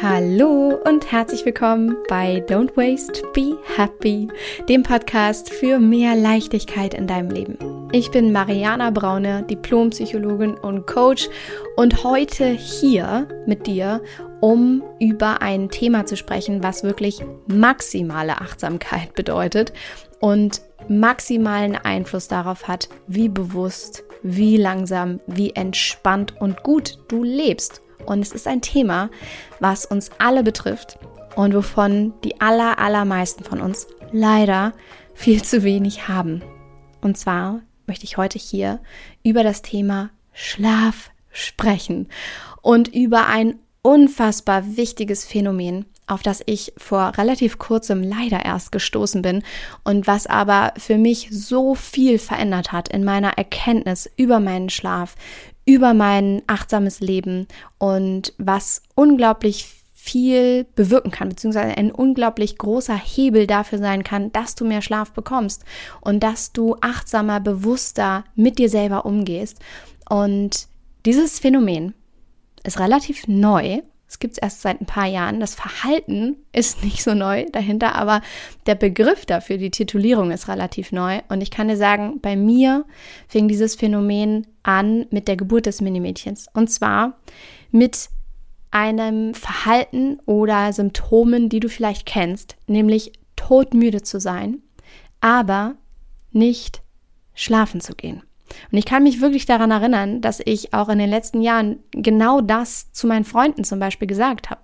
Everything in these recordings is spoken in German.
Hallo und herzlich willkommen bei Don't Waste, Be Happy, dem Podcast für mehr Leichtigkeit in deinem Leben. Ich bin Mariana Braune, Diplompsychologin und Coach und heute hier mit dir, um über ein Thema zu sprechen, was wirklich maximale Achtsamkeit bedeutet und maximalen Einfluss darauf hat, wie bewusst, wie langsam, wie entspannt und gut du lebst und es ist ein Thema, was uns alle betrifft und wovon die aller, allermeisten von uns leider viel zu wenig haben. Und zwar möchte ich heute hier über das Thema Schlaf sprechen und über ein unfassbar wichtiges Phänomen, auf das ich vor relativ kurzem leider erst gestoßen bin und was aber für mich so viel verändert hat in meiner Erkenntnis über meinen Schlaf, über mein achtsames Leben und was unglaublich viel bewirken kann, beziehungsweise ein unglaublich großer Hebel dafür sein kann, dass du mehr Schlaf bekommst und dass du achtsamer, bewusster mit dir selber umgehst. Und dieses Phänomen ist relativ neu es gibt es erst seit ein paar Jahren. Das Verhalten ist nicht so neu dahinter, aber der Begriff dafür, die Titulierung ist relativ neu. Und ich kann dir sagen, bei mir fing dieses Phänomen an mit der Geburt des Minimädchens. Und zwar mit einem Verhalten oder Symptomen, die du vielleicht kennst, nämlich todmüde zu sein, aber nicht schlafen zu gehen. Und ich kann mich wirklich daran erinnern, dass ich auch in den letzten Jahren genau das zu meinen Freunden zum Beispiel gesagt habe.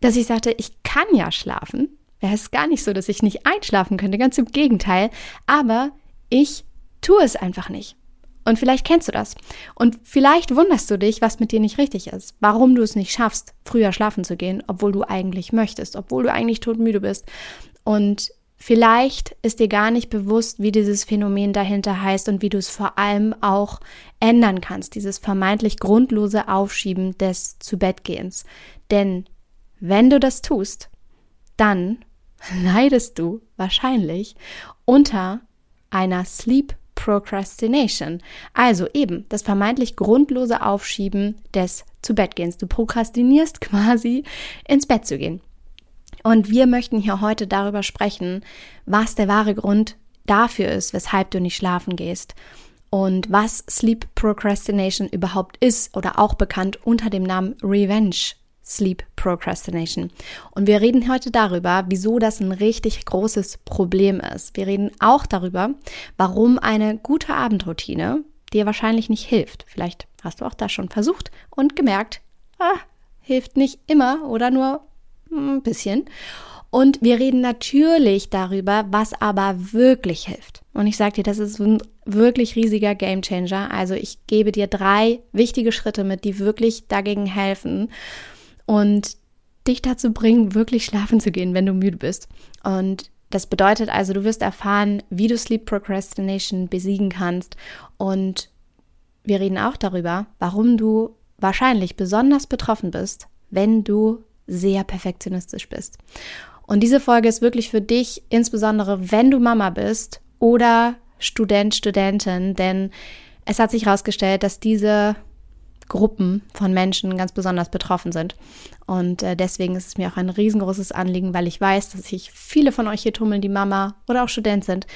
Dass ich sagte, ich kann ja schlafen. Es ist gar nicht so, dass ich nicht einschlafen könnte, ganz im Gegenteil. Aber ich tue es einfach nicht. Und vielleicht kennst du das. Und vielleicht wunderst du dich, was mit dir nicht richtig ist. Warum du es nicht schaffst, früher schlafen zu gehen, obwohl du eigentlich möchtest, obwohl du eigentlich todmüde bist. Und Vielleicht ist dir gar nicht bewusst, wie dieses Phänomen dahinter heißt und wie du es vor allem auch ändern kannst, dieses vermeintlich grundlose Aufschieben des Zubettgehens. Denn wenn du das tust, dann leidest du wahrscheinlich unter einer Sleep Procrastination. Also eben das vermeintlich grundlose Aufschieben des Zubettgehens. Du prokrastinierst quasi ins Bett zu gehen. Und wir möchten hier heute darüber sprechen, was der wahre Grund dafür ist, weshalb du nicht schlafen gehst und was Sleep Procrastination überhaupt ist oder auch bekannt unter dem Namen Revenge Sleep Procrastination. Und wir reden heute darüber, wieso das ein richtig großes Problem ist. Wir reden auch darüber, warum eine gute Abendroutine dir wahrscheinlich nicht hilft. Vielleicht hast du auch das schon versucht und gemerkt, ah, hilft nicht immer oder nur ein bisschen. Und wir reden natürlich darüber, was aber wirklich hilft. Und ich sage dir, das ist ein wirklich riesiger Gamechanger. Also ich gebe dir drei wichtige Schritte mit, die wirklich dagegen helfen und dich dazu bringen, wirklich schlafen zu gehen, wenn du müde bist. Und das bedeutet also, du wirst erfahren, wie du Sleep Procrastination besiegen kannst. Und wir reden auch darüber, warum du wahrscheinlich besonders betroffen bist, wenn du sehr perfektionistisch bist. Und diese Folge ist wirklich für dich, insbesondere wenn du Mama bist oder Student, Studentin, denn es hat sich herausgestellt, dass diese Gruppen von Menschen ganz besonders betroffen sind. Und äh, deswegen ist es mir auch ein riesengroßes Anliegen, weil ich weiß, dass sich viele von euch hier tummeln, die Mama oder auch Student sind,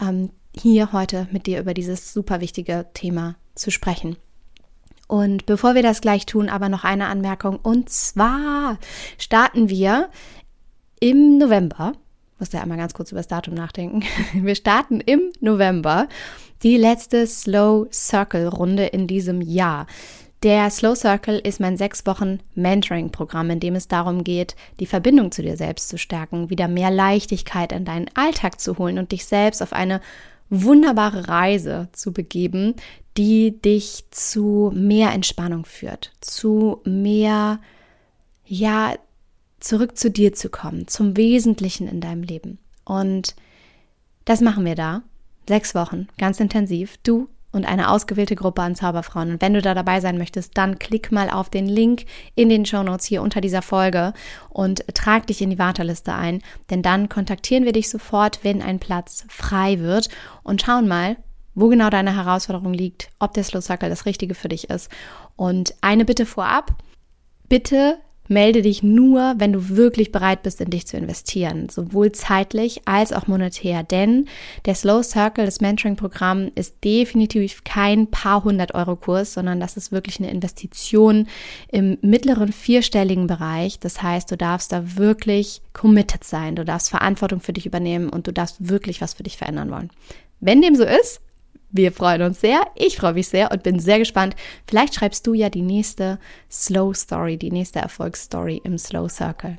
ähm, hier heute mit dir über dieses super wichtige Thema zu sprechen. Und bevor wir das gleich tun, aber noch eine Anmerkung. Und zwar starten wir im November. Ich muss ja einmal ganz kurz über das Datum nachdenken. Wir starten im November die letzte Slow Circle Runde in diesem Jahr. Der Slow Circle ist mein sechs Wochen Mentoring-Programm, in dem es darum geht, die Verbindung zu dir selbst zu stärken, wieder mehr Leichtigkeit in deinen Alltag zu holen und dich selbst auf eine wunderbare Reise zu begeben, die dich zu mehr Entspannung führt, zu mehr, ja, zurück zu dir zu kommen, zum Wesentlichen in deinem Leben. Und das machen wir da. Sechs Wochen, ganz intensiv. Du und eine ausgewählte Gruppe an Zauberfrauen. Und wenn du da dabei sein möchtest, dann klick mal auf den Link in den Show Notes hier unter dieser Folge und trag dich in die Warteliste ein, denn dann kontaktieren wir dich sofort, wenn ein Platz frei wird und schauen mal, wo genau deine Herausforderung liegt, ob der Slow Circle das Richtige für dich ist. Und eine Bitte vorab, bitte Melde dich nur, wenn du wirklich bereit bist, in dich zu investieren, sowohl zeitlich als auch monetär. Denn der Slow Circle, das Mentoring-Programm, ist definitiv kein paar hundert Euro Kurs, sondern das ist wirklich eine Investition im mittleren vierstelligen Bereich. Das heißt, du darfst da wirklich committed sein, du darfst Verantwortung für dich übernehmen und du darfst wirklich was für dich verändern wollen. Wenn dem so ist, wir freuen uns sehr. Ich freue mich sehr und bin sehr gespannt. Vielleicht schreibst du ja die nächste Slow Story, die nächste Erfolgsstory im Slow Circle.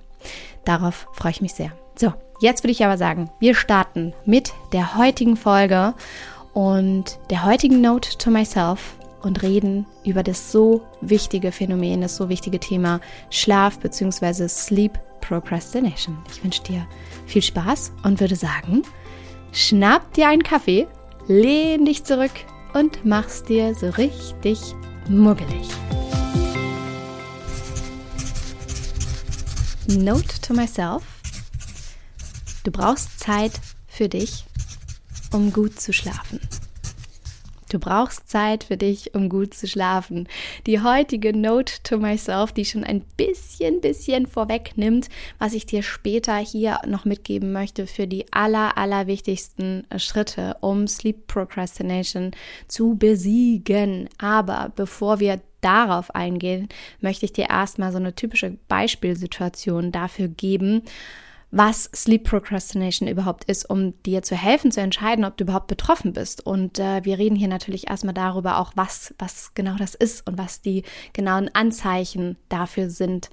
Darauf freue ich mich sehr. So, jetzt würde ich aber sagen, wir starten mit der heutigen Folge und der heutigen Note to myself und reden über das so wichtige Phänomen, das so wichtige Thema Schlaf bzw. Sleep Procrastination. Ich wünsche dir viel Spaß und würde sagen, schnapp dir einen Kaffee lehn dich zurück und mach's dir so richtig muggelig. Note to myself. Du brauchst Zeit für dich, um gut zu schlafen. Du brauchst Zeit für dich, um gut zu schlafen. Die heutige Note to myself, die schon ein bisschen, bisschen vorwegnimmt, was ich dir später hier noch mitgeben möchte für die aller, aller wichtigsten Schritte, um Sleep Procrastination zu besiegen. Aber bevor wir darauf eingehen, möchte ich dir erstmal so eine typische Beispielsituation dafür geben, was Sleep Procrastination überhaupt ist, um dir zu helfen, zu entscheiden, ob du überhaupt betroffen bist. Und äh, wir reden hier natürlich erstmal darüber auch, was, was genau das ist und was die genauen Anzeichen dafür sind,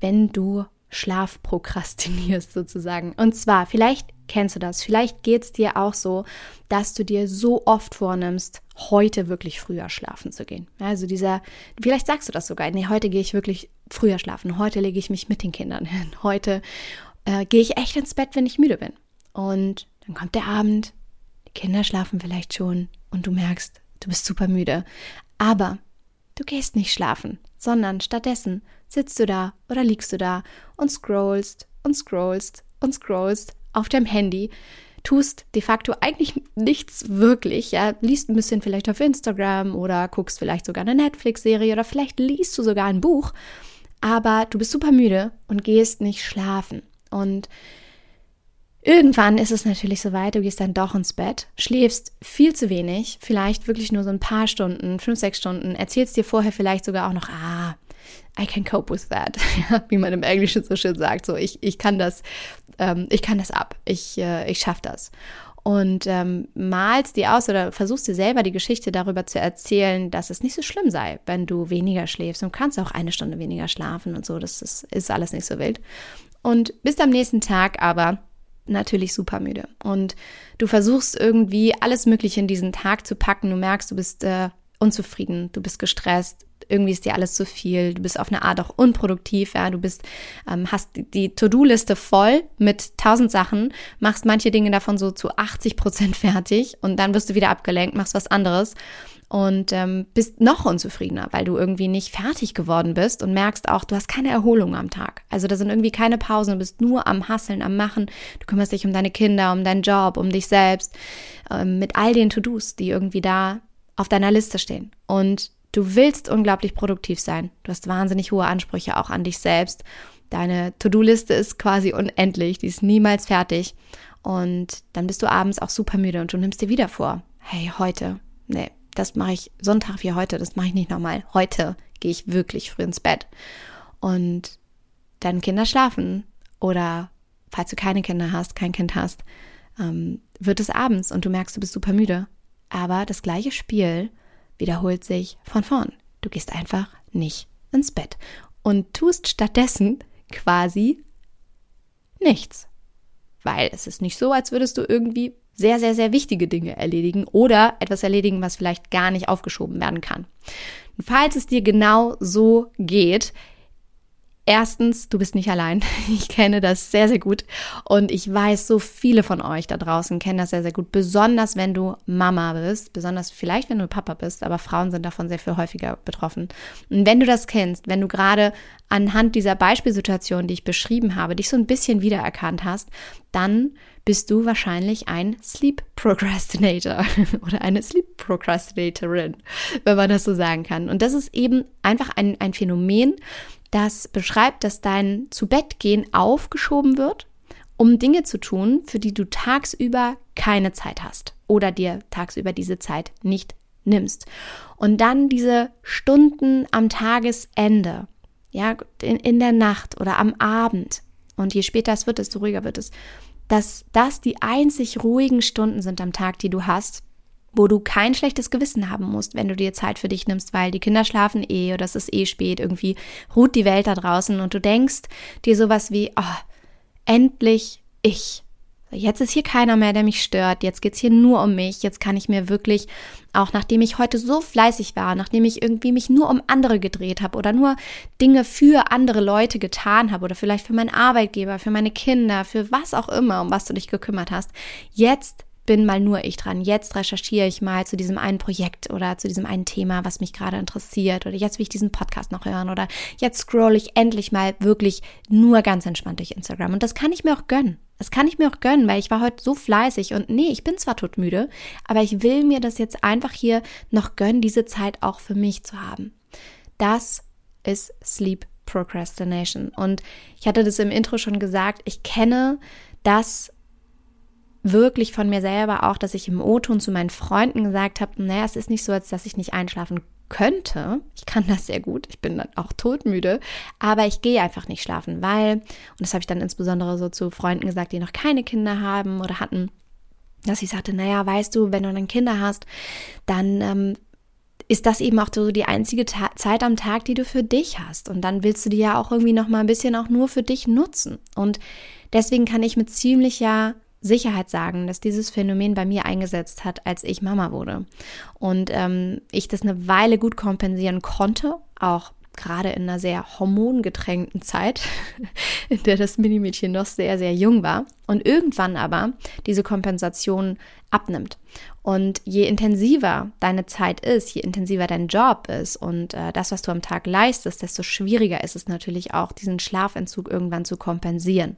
wenn du Schlaf prokrastinierst sozusagen. Und zwar, vielleicht kennst du das, vielleicht geht es dir auch so, dass du dir so oft vornimmst, heute wirklich früher schlafen zu gehen. Also dieser, vielleicht sagst du das sogar, nee, heute gehe ich wirklich früher schlafen, heute lege ich mich mit den Kindern hin, heute äh, gehe ich echt ins Bett, wenn ich müde bin. Und dann kommt der Abend, die Kinder schlafen vielleicht schon und du merkst, du bist super müde. Aber du gehst nicht schlafen, sondern stattdessen sitzt du da oder liegst du da und scrollst und scrollst und scrollst auf deinem Handy, tust de facto eigentlich nichts wirklich, ja, liest ein bisschen vielleicht auf Instagram oder guckst vielleicht sogar eine Netflix-Serie oder vielleicht liest du sogar ein Buch, aber du bist super müde und gehst nicht schlafen. Und irgendwann ist es natürlich soweit, du gehst dann doch ins Bett, schläfst viel zu wenig, vielleicht wirklich nur so ein paar Stunden, fünf, sechs Stunden, erzählst dir vorher vielleicht sogar auch noch, ah, I can cope with that, wie man im Englischen so schön sagt. So, ich, ich kann das, ähm, ich kann das ab, ich, äh, ich schaffe das. Und ähm, malst dir aus oder versuchst dir selber die Geschichte darüber zu erzählen, dass es nicht so schlimm sei, wenn du weniger schläfst. Und kannst auch eine Stunde weniger schlafen und so. Das ist, ist alles nicht so wild und bist am nächsten Tag aber natürlich super müde. Und du versuchst irgendwie alles Mögliche in diesen Tag zu packen. Du merkst, du bist äh, unzufrieden, du bist gestresst, irgendwie ist dir alles zu viel, du bist auf eine Art auch unproduktiv, ja, du bist, ähm, hast die To-Do-Liste voll mit tausend Sachen, machst manche Dinge davon so zu 80 Prozent fertig und dann wirst du wieder abgelenkt, machst was anderes und ähm, bist noch unzufriedener, weil du irgendwie nicht fertig geworden bist und merkst auch, du hast keine Erholung am Tag. Also da sind irgendwie keine Pausen, du bist nur am Hasseln, am Machen. Du kümmerst dich um deine Kinder, um deinen Job, um dich selbst, ähm, mit all den To-Dos, die irgendwie da auf deiner Liste stehen. Und du willst unglaublich produktiv sein. Du hast wahnsinnig hohe Ansprüche auch an dich selbst. Deine To-Do-Liste ist quasi unendlich, die ist niemals fertig. Und dann bist du abends auch super müde und du nimmst dir wieder vor, hey, heute, nee, das mache ich Sonntag wie heute, das mache ich nicht nochmal. Heute gehe ich wirklich früh ins Bett. Und deine Kinder schlafen oder falls du keine Kinder hast, kein Kind hast, ähm, wird es abends und du merkst, du bist super müde. Aber das gleiche Spiel wiederholt sich von vorn. Du gehst einfach nicht ins Bett und tust stattdessen quasi nichts. Weil es ist nicht so, als würdest du irgendwie sehr, sehr, sehr wichtige Dinge erledigen oder etwas erledigen, was vielleicht gar nicht aufgeschoben werden kann. Und falls es dir genau so geht, Erstens, du bist nicht allein. Ich kenne das sehr, sehr gut. Und ich weiß, so viele von euch da draußen kennen das sehr, sehr gut. Besonders wenn du Mama bist, besonders vielleicht, wenn du Papa bist, aber Frauen sind davon sehr viel häufiger betroffen. Und wenn du das kennst, wenn du gerade anhand dieser Beispielsituation, die ich beschrieben habe, dich so ein bisschen wiedererkannt hast, dann bist du wahrscheinlich ein Sleep Procrastinator oder eine Sleep Procrastinatorin, wenn man das so sagen kann. Und das ist eben einfach ein, ein Phänomen, das beschreibt, dass dein zu Bett gehen aufgeschoben wird, um Dinge zu tun, für die du tagsüber keine Zeit hast oder dir tagsüber diese Zeit nicht nimmst. Und dann diese Stunden am Tagesende, ja, in, in der Nacht oder am Abend. Und je später es wird, desto ruhiger wird es. Dass das die einzig ruhigen Stunden sind am Tag, die du hast, wo du kein schlechtes Gewissen haben musst, wenn du dir Zeit für dich nimmst, weil die Kinder schlafen eh oder es ist eh spät, irgendwie ruht die Welt da draußen und du denkst dir sowas wie, oh, endlich ich. Jetzt ist hier keiner mehr, der mich stört. Jetzt geht's hier nur um mich. Jetzt kann ich mir wirklich, auch nachdem ich heute so fleißig war, nachdem ich irgendwie mich nur um andere gedreht habe oder nur Dinge für andere Leute getan habe oder vielleicht für meinen Arbeitgeber, für meine Kinder, für was auch immer, um was du dich gekümmert hast, jetzt bin mal nur ich dran. Jetzt recherchiere ich mal zu diesem einen Projekt oder zu diesem einen Thema, was mich gerade interessiert. Oder jetzt will ich diesen Podcast noch hören. Oder jetzt scroll ich endlich mal wirklich nur ganz entspannt durch Instagram. Und das kann ich mir auch gönnen. Das kann ich mir auch gönnen, weil ich war heute so fleißig und nee, ich bin zwar todmüde, aber ich will mir das jetzt einfach hier noch gönnen, diese Zeit auch für mich zu haben. Das ist Sleep Procrastination. Und ich hatte das im Intro schon gesagt, ich kenne das wirklich von mir selber auch, dass ich im O-Ton zu meinen Freunden gesagt habe, naja, es ist nicht so, als dass ich nicht einschlafen könnte. Ich kann das sehr gut. Ich bin dann auch todmüde, aber ich gehe einfach nicht schlafen, weil, und das habe ich dann insbesondere so zu Freunden gesagt, die noch keine Kinder haben oder hatten, dass ich sagte, naja, weißt du, wenn du dann Kinder hast, dann ähm, ist das eben auch so die einzige Ta Zeit am Tag, die du für dich hast. Und dann willst du die ja auch irgendwie noch mal ein bisschen auch nur für dich nutzen. Und deswegen kann ich mit ziemlicher Sicherheit sagen, dass dieses Phänomen bei mir eingesetzt hat, als ich Mama wurde. Und ähm, ich das eine Weile gut kompensieren konnte, auch gerade in einer sehr hormongetränkten Zeit, in der das Minimädchen noch sehr, sehr jung war. Und irgendwann aber diese Kompensation abnimmt. Und je intensiver deine Zeit ist, je intensiver dein Job ist und äh, das, was du am Tag leistest, desto schwieriger ist es natürlich auch, diesen Schlafentzug irgendwann zu kompensieren.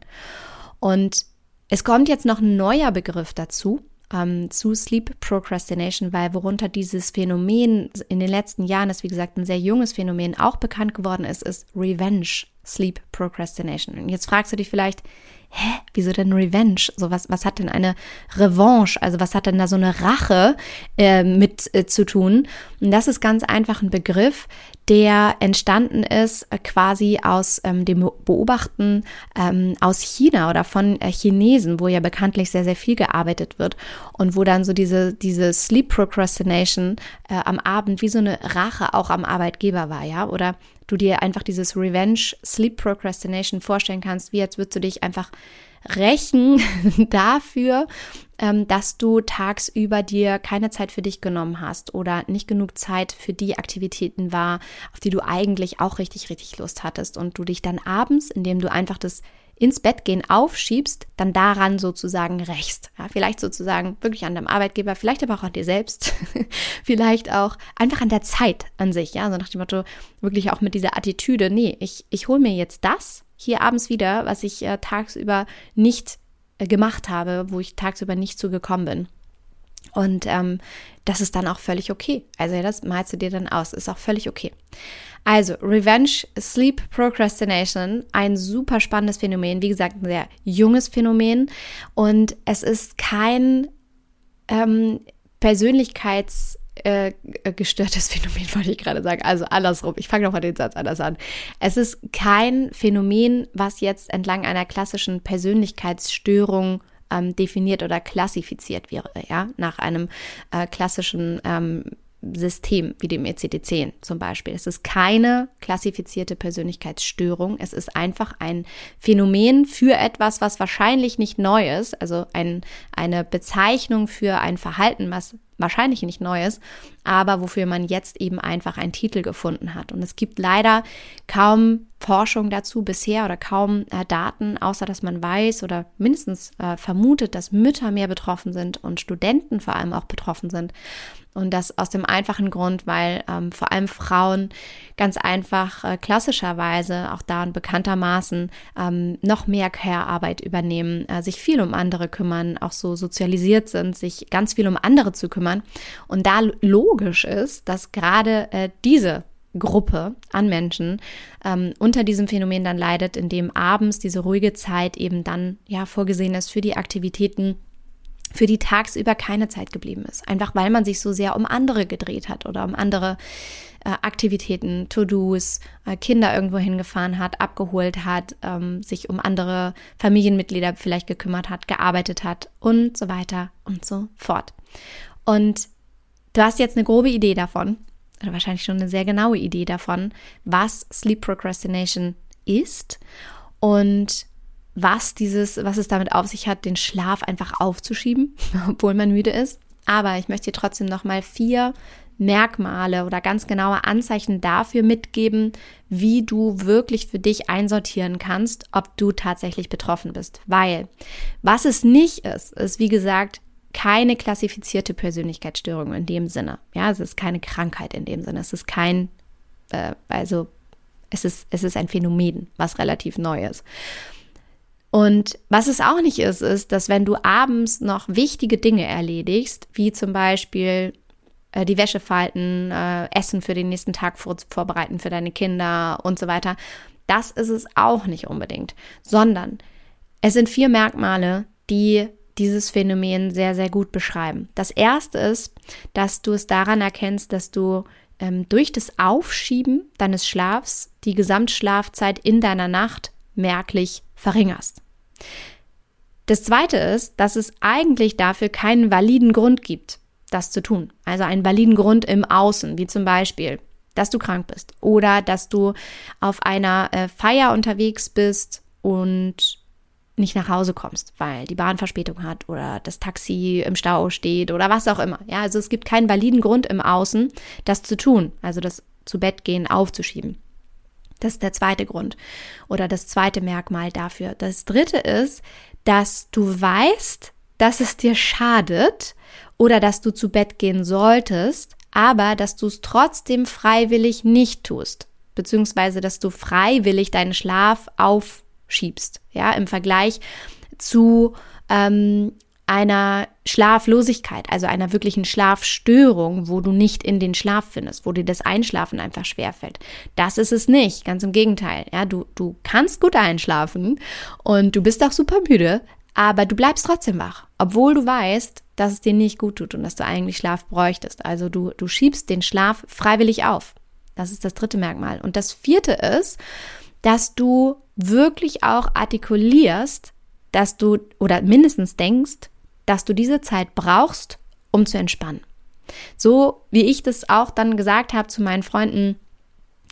Und es kommt jetzt noch ein neuer Begriff dazu, ähm, zu Sleep Procrastination, weil worunter dieses Phänomen in den letzten Jahren, das wie gesagt ein sehr junges Phänomen, auch bekannt geworden ist, ist Revenge Sleep Procrastination. Und jetzt fragst du dich vielleicht, hä, wieso denn Revenge? So was, was hat denn eine Revanche? Also was hat denn da so eine Rache äh, mit äh, zu tun? Und das ist ganz einfach ein Begriff, der entstanden ist äh, quasi aus ähm, dem Beobachten ähm, aus China oder von äh, Chinesen, wo ja bekanntlich sehr, sehr viel gearbeitet wird und wo dann so diese, diese Sleep Procrastination äh, am Abend wie so eine Rache auch am Arbeitgeber war, ja, oder du dir einfach dieses Revenge Sleep Procrastination vorstellen kannst, wie jetzt würdest du dich einfach rächen dafür, dass du tagsüber dir keine Zeit für dich genommen hast oder nicht genug Zeit für die Aktivitäten war, auf die du eigentlich auch richtig, richtig Lust hattest und du dich dann abends, indem du einfach das ins Bett gehen aufschiebst, dann daran sozusagen rächst. Ja, vielleicht sozusagen wirklich an deinem Arbeitgeber, vielleicht aber auch an dir selbst, vielleicht auch einfach an der Zeit an sich. Ja, so nach dem Motto, wirklich auch mit dieser Attitüde, nee, ich, ich hole mir jetzt das hier abends wieder, was ich äh, tagsüber nicht gemacht habe, wo ich tagsüber nicht zugekommen bin. Und ähm, das ist dann auch völlig okay. Also das malst du dir dann aus, ist auch völlig okay. Also, Revenge, Sleep Procrastination, ein super spannendes Phänomen. Wie gesagt, ein sehr junges Phänomen. Und es ist kein ähm, Persönlichkeits- äh, gestörtes Phänomen, wollte ich gerade sagen. Also andersrum. Ich fange nochmal den Satz anders an. Es ist kein Phänomen, was jetzt entlang einer klassischen Persönlichkeitsstörung ähm, definiert oder klassifiziert wäre, ja, nach einem äh, klassischen ähm, System wie dem ECD-10 zum Beispiel. Es ist keine klassifizierte Persönlichkeitsstörung. Es ist einfach ein Phänomen für etwas, was wahrscheinlich nicht neu ist, also ein, eine Bezeichnung für ein Verhalten, was wahrscheinlich nicht neu ist, aber wofür man jetzt eben einfach einen Titel gefunden hat. Und es gibt leider kaum Forschung dazu bisher oder kaum äh, Daten, außer dass man weiß oder mindestens äh, vermutet, dass Mütter mehr betroffen sind und Studenten vor allem auch betroffen sind. Und das aus dem einfachen Grund, weil ähm, vor allem Frauen ganz einfach äh, klassischerweise auch da und bekanntermaßen ähm, noch mehr Care-Arbeit übernehmen, äh, sich viel um andere kümmern, auch so sozialisiert sind, sich ganz viel um andere zu kümmern. Und da logisch ist, dass gerade äh, diese Gruppe an Menschen ähm, unter diesem Phänomen dann leidet, indem abends diese ruhige Zeit eben dann ja vorgesehen ist für die Aktivitäten, für die tagsüber keine Zeit geblieben ist. Einfach weil man sich so sehr um andere gedreht hat oder um andere äh, Aktivitäten, To-Dos, äh, Kinder irgendwo hingefahren hat, abgeholt hat, ähm, sich um andere Familienmitglieder vielleicht gekümmert hat, gearbeitet hat und so weiter und so fort. Und du hast jetzt eine grobe Idee davon, oder wahrscheinlich schon eine sehr genaue Idee davon, was Sleep Procrastination ist und was dieses, was es damit auf sich hat, den Schlaf einfach aufzuschieben, obwohl man müde ist. Aber ich möchte dir trotzdem nochmal vier Merkmale oder ganz genaue Anzeichen dafür mitgeben, wie du wirklich für dich einsortieren kannst, ob du tatsächlich betroffen bist. Weil was es nicht ist, ist wie gesagt keine klassifizierte Persönlichkeitsstörung in dem Sinne. Ja, es ist keine Krankheit in dem Sinne. Es ist kein, äh, also es ist, es ist ein Phänomen, was relativ neu ist. Und was es auch nicht ist, ist, dass wenn du abends noch wichtige Dinge erledigst, wie zum Beispiel äh, die Wäsche falten, äh, Essen für den nächsten Tag vor, vorbereiten für deine Kinder und so weiter, das ist es auch nicht unbedingt, sondern es sind vier Merkmale, die dieses Phänomen sehr, sehr gut beschreiben. Das erste ist, dass du es daran erkennst, dass du ähm, durch das Aufschieben deines Schlafs die Gesamtschlafzeit in deiner Nacht merklich verringerst. Das Zweite ist, dass es eigentlich dafür keinen validen Grund gibt, das zu tun. Also einen validen Grund im Außen, wie zum Beispiel, dass du krank bist oder dass du auf einer äh, Feier unterwegs bist und nicht nach Hause kommst, weil die Bahn Verspätung hat oder das Taxi im Stau steht oder was auch immer. Ja, also es gibt keinen validen Grund im Außen, das zu tun, also das zu Bett gehen aufzuschieben. Das ist der zweite Grund oder das zweite Merkmal dafür. Das dritte ist, dass du weißt, dass es dir schadet oder dass du zu Bett gehen solltest, aber dass du es trotzdem freiwillig nicht tust, beziehungsweise dass du freiwillig deinen Schlaf aufschiebst, ja, im Vergleich zu ähm, einer Schlaflosigkeit, also einer wirklichen Schlafstörung, wo du nicht in den Schlaf findest, wo dir das Einschlafen einfach schwerfällt. Das ist es nicht, ganz im Gegenteil. Ja, du, du kannst gut einschlafen und du bist auch super müde, aber du bleibst trotzdem wach, obwohl du weißt, dass es dir nicht gut tut und dass du eigentlich Schlaf bräuchtest. Also du, du schiebst den Schlaf freiwillig auf. Das ist das dritte Merkmal. Und das vierte ist, dass du wirklich auch artikulierst, dass du oder mindestens denkst, dass du diese Zeit brauchst, um zu entspannen. So wie ich das auch dann gesagt habe zu meinen Freunden,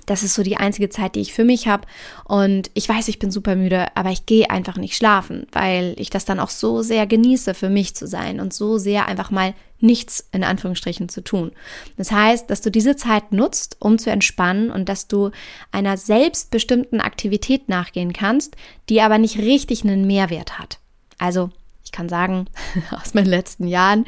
das ist so die einzige Zeit, die ich für mich habe. Und ich weiß, ich bin super müde, aber ich gehe einfach nicht schlafen, weil ich das dann auch so sehr genieße, für mich zu sein und so sehr einfach mal nichts in Anführungsstrichen zu tun. Das heißt, dass du diese Zeit nutzt, um zu entspannen und dass du einer selbstbestimmten Aktivität nachgehen kannst, die aber nicht richtig einen Mehrwert hat. Also, ich kann sagen, aus meinen letzten Jahren,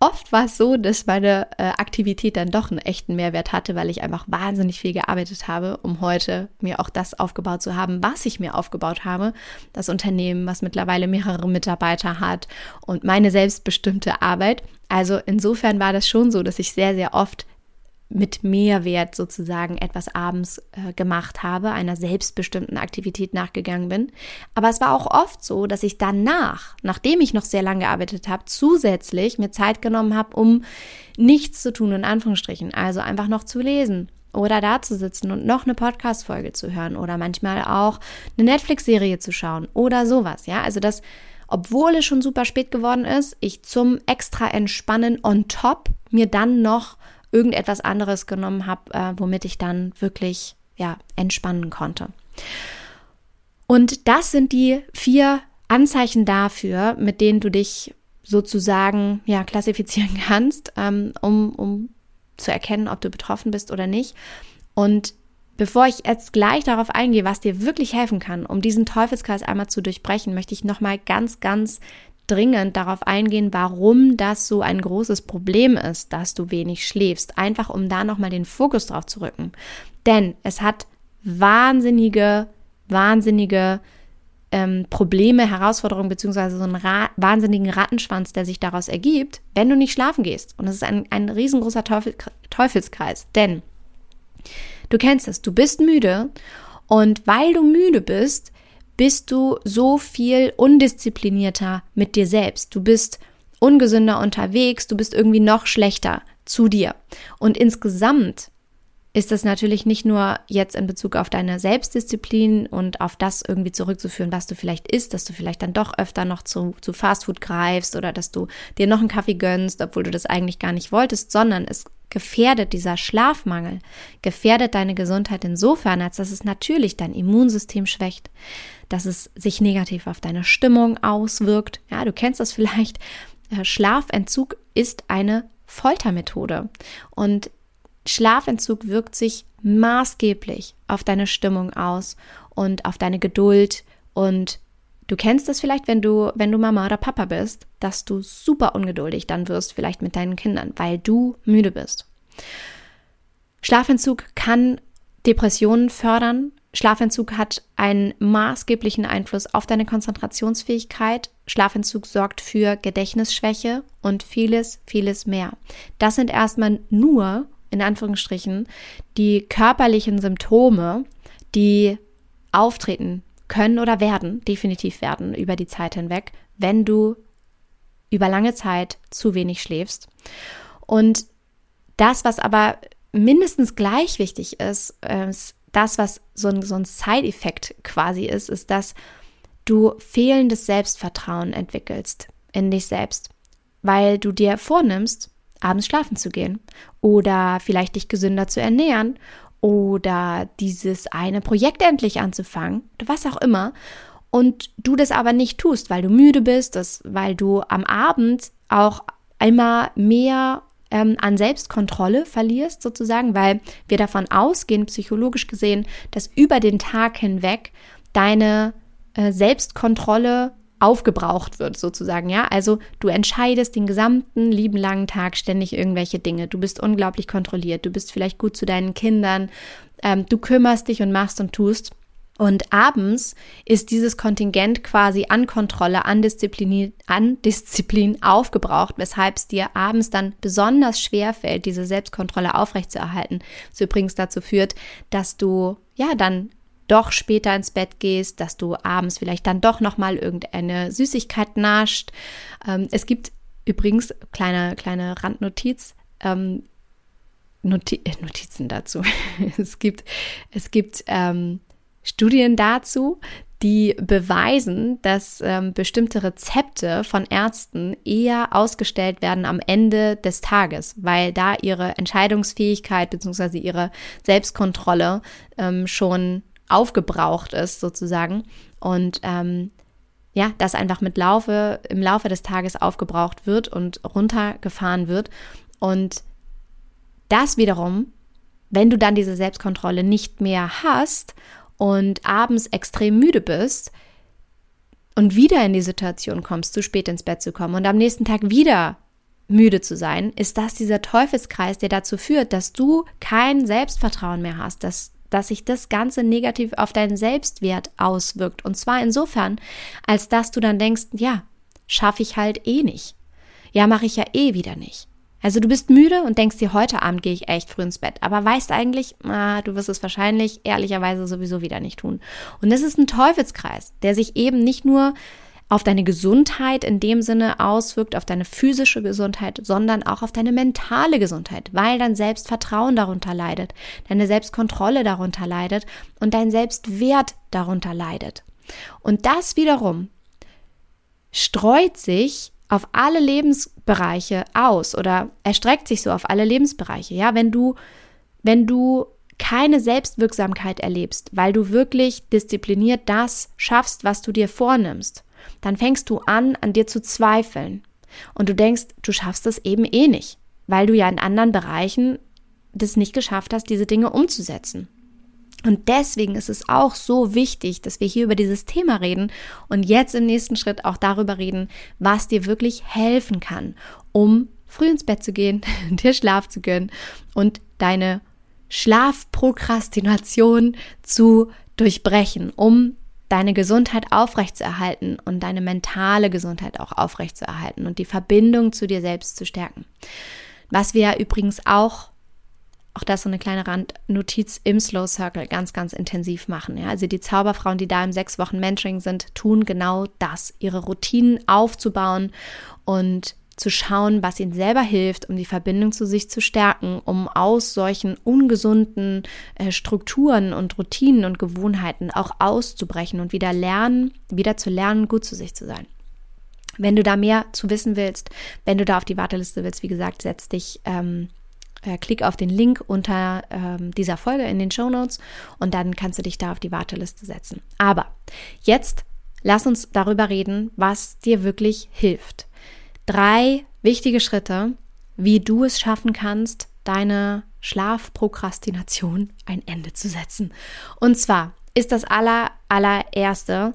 Oft war es so, dass meine äh, Aktivität dann doch einen echten Mehrwert hatte, weil ich einfach wahnsinnig viel gearbeitet habe, um heute mir auch das aufgebaut zu haben, was ich mir aufgebaut habe. Das Unternehmen, was mittlerweile mehrere Mitarbeiter hat und meine selbstbestimmte Arbeit. Also insofern war das schon so, dass ich sehr, sehr oft mit Mehrwert sozusagen etwas abends äh, gemacht habe, einer selbstbestimmten Aktivität nachgegangen bin. Aber es war auch oft so, dass ich danach, nachdem ich noch sehr lange gearbeitet habe, zusätzlich mir Zeit genommen habe, um nichts zu tun, in Anführungsstrichen. Also einfach noch zu lesen oder da zu sitzen und noch eine Podcast-Folge zu hören oder manchmal auch eine Netflix-Serie zu schauen oder sowas. Ja, also das obwohl es schon super spät geworden ist, ich zum extra Entspannen on top mir dann noch irgendetwas anderes genommen habe, äh, womit ich dann wirklich ja, entspannen konnte. Und das sind die vier Anzeichen dafür, mit denen du dich sozusagen ja, klassifizieren kannst, ähm, um, um zu erkennen, ob du betroffen bist oder nicht. Und bevor ich jetzt gleich darauf eingehe, was dir wirklich helfen kann, um diesen Teufelskreis einmal zu durchbrechen, möchte ich nochmal ganz, ganz dringend darauf eingehen, warum das so ein großes Problem ist, dass du wenig schläfst. Einfach um da nochmal den Fokus drauf zu rücken. Denn es hat wahnsinnige, wahnsinnige ähm, Probleme, Herausforderungen, beziehungsweise so einen Ra wahnsinnigen Rattenschwanz, der sich daraus ergibt, wenn du nicht schlafen gehst. Und das ist ein, ein riesengroßer Teufel Teufelskreis. Denn Du kennst es, du bist müde und weil du müde bist, bist du so viel undisziplinierter mit dir selbst. Du bist ungesünder unterwegs, du bist irgendwie noch schlechter zu dir. Und insgesamt ist das natürlich nicht nur jetzt in Bezug auf deine Selbstdisziplin und auf das irgendwie zurückzuführen, was du vielleicht isst, dass du vielleicht dann doch öfter noch zu, zu Fastfood greifst oder dass du dir noch einen Kaffee gönnst, obwohl du das eigentlich gar nicht wolltest, sondern es gefährdet dieser Schlafmangel, gefährdet deine Gesundheit insofern, als dass es natürlich dein Immunsystem schwächt, dass es sich negativ auf deine Stimmung auswirkt. Ja, du kennst das vielleicht. Äh, Schlafentzug ist eine Foltermethode und Schlafentzug wirkt sich maßgeblich auf deine Stimmung aus und auf deine Geduld und du kennst es vielleicht, wenn du wenn du Mama oder Papa bist, dass du super ungeduldig dann wirst vielleicht mit deinen Kindern, weil du müde bist. Schlafentzug kann Depressionen fördern. Schlafentzug hat einen maßgeblichen Einfluss auf deine Konzentrationsfähigkeit. Schlafentzug sorgt für Gedächtnisschwäche und vieles, vieles mehr. Das sind erstmal nur in Anführungsstrichen, die körperlichen Symptome, die auftreten können oder werden, definitiv werden über die Zeit hinweg, wenn du über lange Zeit zu wenig schläfst. Und das, was aber mindestens gleich wichtig ist, ist das, was so ein, so ein Side-Effekt quasi ist, ist, dass du fehlendes Selbstvertrauen entwickelst in dich selbst, weil du dir vornimmst, abends schlafen zu gehen oder vielleicht dich gesünder zu ernähren oder dieses eine Projekt endlich anzufangen, was auch immer. Und du das aber nicht tust, weil du müde bist, das, weil du am Abend auch einmal mehr ähm, an Selbstkontrolle verlierst, sozusagen, weil wir davon ausgehen, psychologisch gesehen, dass über den Tag hinweg deine äh, Selbstkontrolle aufgebraucht wird, sozusagen, ja. Also du entscheidest den gesamten lieben langen Tag ständig irgendwelche Dinge. Du bist unglaublich kontrolliert, du bist vielleicht gut zu deinen Kindern, ähm, du kümmerst dich und machst und tust. Und abends ist dieses Kontingent quasi an Kontrolle, an Disziplin, an Disziplin aufgebraucht, weshalb es dir abends dann besonders schwer fällt, diese Selbstkontrolle aufrechtzuerhalten. Was übrigens dazu führt, dass du ja dann doch später ins Bett gehst, dass du abends vielleicht dann doch noch mal irgendeine Süßigkeit nascht. Ähm, es gibt übrigens kleine kleine Randnotiz. Ähm, Noti äh, Notizen dazu. es gibt es gibt ähm, Studien dazu, die beweisen, dass ähm, bestimmte Rezepte von Ärzten eher ausgestellt werden am Ende des Tages, weil da ihre Entscheidungsfähigkeit bzw. ihre Selbstkontrolle ähm, schon aufgebraucht ist sozusagen und ähm, ja, das einfach mit Laufe im Laufe des Tages aufgebraucht wird und runtergefahren wird und das wiederum, wenn du dann diese Selbstkontrolle nicht mehr hast und abends extrem müde bist und wieder in die Situation kommst, zu spät ins Bett zu kommen und am nächsten Tag wieder müde zu sein, ist das dieser Teufelskreis, der dazu führt, dass du kein Selbstvertrauen mehr hast, dass dass sich das Ganze negativ auf deinen Selbstwert auswirkt. Und zwar insofern, als dass du dann denkst, ja, schaffe ich halt eh nicht. Ja, mache ich ja eh wieder nicht. Also du bist müde und denkst dir, heute Abend gehe ich echt früh ins Bett, aber weißt eigentlich, ah, du wirst es wahrscheinlich ehrlicherweise sowieso wieder nicht tun. Und das ist ein Teufelskreis, der sich eben nicht nur auf deine Gesundheit in dem Sinne auswirkt, auf deine physische Gesundheit, sondern auch auf deine mentale Gesundheit, weil dein Selbstvertrauen darunter leidet, deine Selbstkontrolle darunter leidet und dein Selbstwert darunter leidet. Und das wiederum streut sich auf alle Lebensbereiche aus oder erstreckt sich so auf alle Lebensbereiche. Ja, wenn du, wenn du keine Selbstwirksamkeit erlebst, weil du wirklich diszipliniert das schaffst, was du dir vornimmst, dann fängst du an, an dir zu zweifeln. Und du denkst, du schaffst es eben eh nicht, weil du ja in anderen Bereichen das nicht geschafft hast, diese Dinge umzusetzen. Und deswegen ist es auch so wichtig, dass wir hier über dieses Thema reden und jetzt im nächsten Schritt auch darüber reden, was dir wirklich helfen kann, um früh ins Bett zu gehen, dir Schlaf zu gönnen und deine Schlafprokrastination zu durchbrechen, um deine Gesundheit aufrechtzuerhalten und deine mentale Gesundheit auch aufrechtzuerhalten und die Verbindung zu dir selbst zu stärken. Was wir übrigens auch auch das so eine kleine Randnotiz im Slow Circle ganz, ganz intensiv machen. Ja? Also die Zauberfrauen, die da im sechs Wochen Mentoring sind, tun genau das, ihre Routinen aufzubauen und zu schauen, was ihnen selber hilft, um die Verbindung zu sich zu stärken, um aus solchen ungesunden äh, Strukturen und Routinen und Gewohnheiten auch auszubrechen und wieder lernen, wieder zu lernen, gut zu sich zu sein. Wenn du da mehr zu wissen willst, wenn du da auf die Warteliste willst, wie gesagt, setz dich, ähm, äh, klick auf den Link unter ähm, dieser Folge in den Show Notes und dann kannst du dich da auf die Warteliste setzen. Aber jetzt lass uns darüber reden, was dir wirklich hilft drei wichtige Schritte, wie du es schaffen kannst, deine Schlafprokrastination ein Ende zu setzen. Und zwar ist das aller, allererste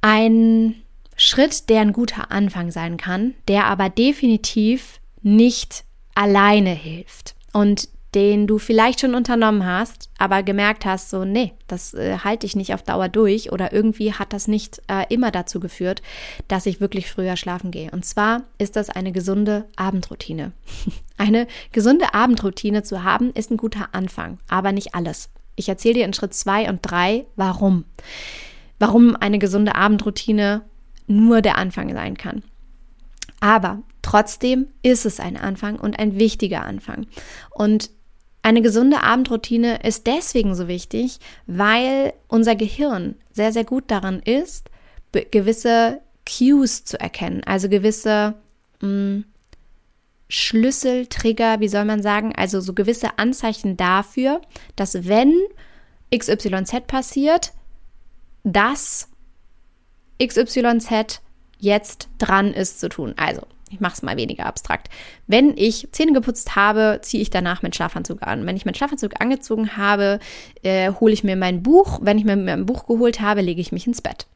ein Schritt, der ein guter Anfang sein kann, der aber definitiv nicht alleine hilft. Und den du vielleicht schon unternommen hast, aber gemerkt hast, so, nee, das äh, halte ich nicht auf Dauer durch oder irgendwie hat das nicht äh, immer dazu geführt, dass ich wirklich früher schlafen gehe. Und zwar ist das eine gesunde Abendroutine. eine gesunde Abendroutine zu haben, ist ein guter Anfang, aber nicht alles. Ich erzähle dir in Schritt zwei und drei, warum. Warum eine gesunde Abendroutine nur der Anfang sein kann. Aber trotzdem ist es ein Anfang und ein wichtiger Anfang. Und eine gesunde Abendroutine ist deswegen so wichtig, weil unser Gehirn sehr, sehr gut daran ist, gewisse Cues zu erkennen, also gewisse mh, hm, Schlüsseltrigger, wie soll man sagen, also so gewisse Anzeichen dafür, dass wenn XYZ passiert, dass XYZ jetzt dran ist zu tun. Also ich mache es mal weniger abstrakt. Wenn ich Zähne geputzt habe, ziehe ich danach meinen Schlafanzug an. Wenn ich meinen Schlafanzug angezogen habe, äh, hole ich mir mein Buch. Wenn ich mir mein Buch geholt habe, lege ich mich ins Bett.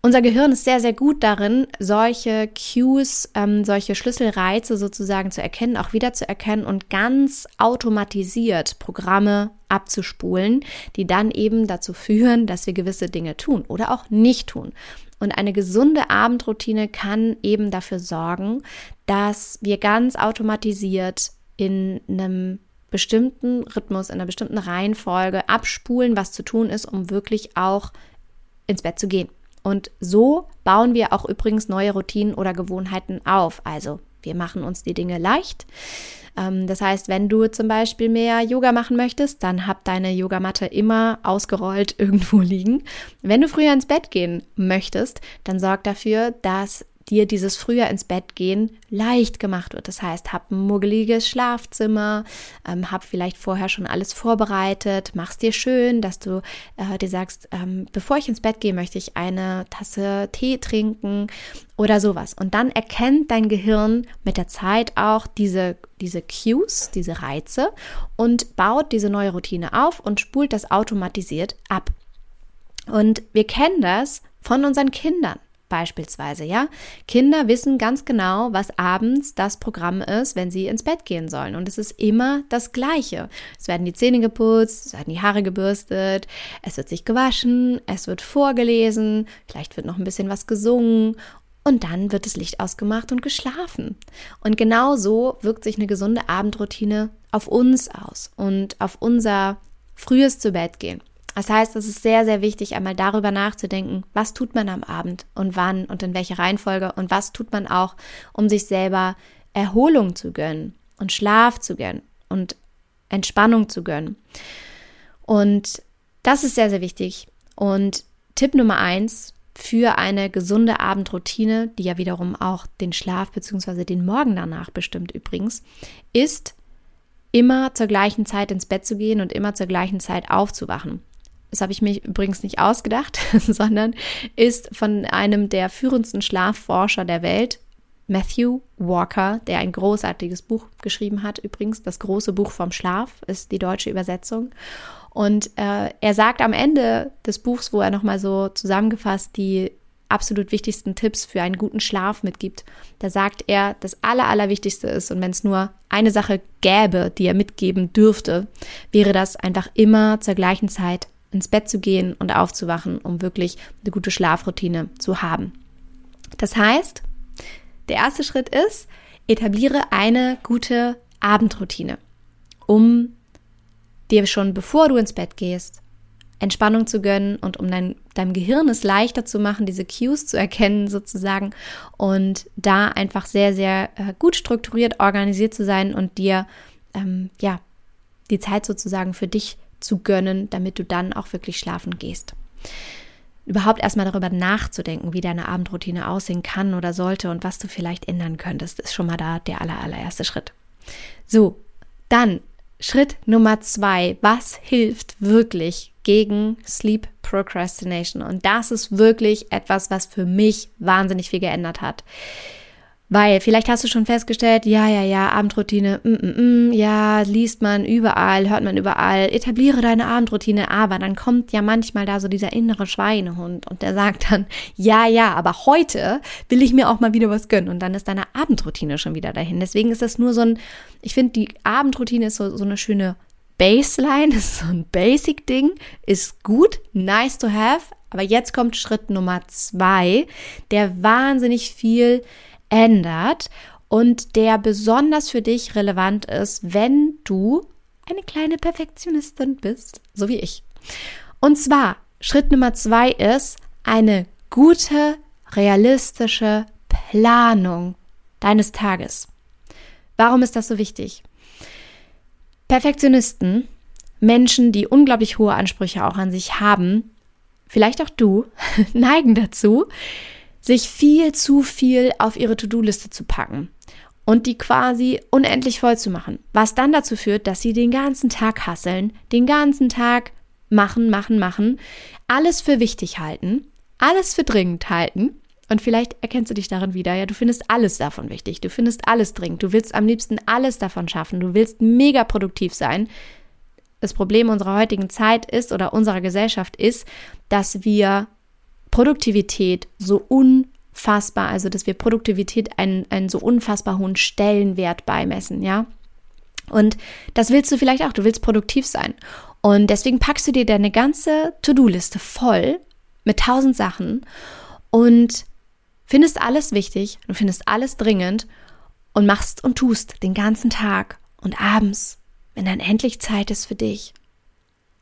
Unser Gehirn ist sehr, sehr gut darin, solche Cues, ähm, solche Schlüsselreize sozusagen zu erkennen, auch wieder zu erkennen und ganz automatisiert Programme abzuspulen, die dann eben dazu führen, dass wir gewisse Dinge tun oder auch nicht tun. Und eine gesunde Abendroutine kann eben dafür sorgen, dass wir ganz automatisiert in einem bestimmten Rhythmus, in einer bestimmten Reihenfolge abspulen, was zu tun ist, um wirklich auch ins Bett zu gehen. Und so bauen wir auch übrigens neue Routinen oder Gewohnheiten auf. Also wir machen uns die Dinge leicht. Ähm, das heißt, wenn du zum Beispiel mehr Yoga machen möchtest, dann hab deine Yogamatte immer ausgerollt irgendwo liegen. Wenn du früher ins Bett gehen möchtest, dann sorg dafür, dass dir dieses früher ins Bett gehen leicht gemacht wird. Das heißt, hab ein muggeliges Schlafzimmer, ähm, hab vielleicht vorher schon alles vorbereitet, mach's dir schön, dass du äh, dir sagst, ähm, bevor ich ins Bett gehe, möchte ich eine Tasse Tee trinken oder sowas. Und dann erkennt dein Gehirn mit der Zeit auch diese, diese Cues, diese Reize und baut diese neue Routine auf und spult das automatisiert ab. Und wir kennen das von unseren Kindern beispielsweise, ja. Kinder wissen ganz genau, was abends das Programm ist, wenn sie ins Bett gehen sollen. Und es ist immer das Gleiche. Es werden die Zähne geputzt, es werden die Haare gebürstet, es wird sich gewaschen, es wird vorgelesen, vielleicht wird noch ein bisschen was gesungen und dann wird das Licht ausgemacht und geschlafen. Und genau so wirkt sich eine gesunde Abendroutine auf uns aus und auf unser frühes zu Bett gehen. Das heißt, es ist sehr, sehr wichtig, einmal darüber nachzudenken, was tut man am Abend und wann und in welcher Reihenfolge und was tut man auch, um sich selber Erholung zu gönnen und Schlaf zu gönnen und Entspannung zu gönnen. Und das ist sehr, sehr wichtig. Und Tipp Nummer eins für eine gesunde Abendroutine, die ja wiederum auch den Schlaf bzw. den Morgen danach bestimmt übrigens, ist immer zur gleichen Zeit ins Bett zu gehen und immer zur gleichen Zeit aufzuwachen das habe ich mich übrigens nicht ausgedacht, sondern ist von einem der führendsten Schlafforscher der Welt, Matthew Walker, der ein großartiges Buch geschrieben hat. Übrigens, das große Buch vom Schlaf ist die deutsche Übersetzung. Und äh, er sagt am Ende des Buchs, wo er nochmal so zusammengefasst die absolut wichtigsten Tipps für einen guten Schlaf mitgibt. Da sagt er, das Aller, Allerwichtigste ist, und wenn es nur eine Sache gäbe, die er mitgeben dürfte, wäre das einfach immer zur gleichen Zeit ins Bett zu gehen und aufzuwachen, um wirklich eine gute Schlafroutine zu haben. Das heißt, der erste Schritt ist, etabliere eine gute Abendroutine. um dir schon bevor du ins Bett gehst, Entspannung zu gönnen und um dein, deinem Gehirn es leichter zu machen, diese Cues zu erkennen sozusagen und da einfach sehr, sehr äh, gut strukturiert organisiert zu sein und dir ähm, ja die Zeit sozusagen für dich zu gönnen, damit du dann auch wirklich schlafen gehst. Überhaupt erstmal darüber nachzudenken, wie deine Abendroutine aussehen kann oder sollte und was du vielleicht ändern könntest, ist schon mal da der aller, allererste Schritt. So, dann Schritt Nummer zwei. Was hilft wirklich gegen Sleep Procrastination? Und das ist wirklich etwas, was für mich wahnsinnig viel geändert hat. Weil vielleicht hast du schon festgestellt, ja, ja, ja, Abendroutine, mm, mm, mm, ja, liest man überall, hört man überall, etabliere deine Abendroutine, aber dann kommt ja manchmal da so dieser innere Schweinehund und der sagt dann, ja, ja, aber heute will ich mir auch mal wieder was gönnen und dann ist deine Abendroutine schon wieder dahin. Deswegen ist das nur so ein, ich finde, die Abendroutine ist so, so eine schöne Baseline, ist so ein Basic-Ding, ist gut, nice to have, aber jetzt kommt Schritt Nummer zwei, der wahnsinnig viel ändert und der besonders für dich relevant ist, wenn du eine kleine Perfektionistin bist, so wie ich. Und zwar, Schritt Nummer zwei ist eine gute, realistische Planung deines Tages. Warum ist das so wichtig? Perfektionisten, Menschen, die unglaublich hohe Ansprüche auch an sich haben, vielleicht auch du, neigen dazu, sich viel zu viel auf ihre To-Do-Liste zu packen und die quasi unendlich voll zu machen, was dann dazu führt, dass sie den ganzen Tag hasseln, den ganzen Tag machen, machen, machen, alles für wichtig halten, alles für dringend halten. Und vielleicht erkennst du dich darin wieder, ja, du findest alles davon wichtig, du findest alles dringend, du willst am liebsten alles davon schaffen, du willst mega produktiv sein. Das Problem unserer heutigen Zeit ist oder unserer Gesellschaft ist, dass wir Produktivität so unfassbar, also dass wir Produktivität einen, einen so unfassbar hohen Stellenwert beimessen, ja. Und das willst du vielleicht auch, du willst produktiv sein. Und deswegen packst du dir deine ganze To-Do-Liste voll mit tausend Sachen und findest alles wichtig, du findest alles dringend und machst und tust den ganzen Tag und abends, wenn dann endlich Zeit ist für dich,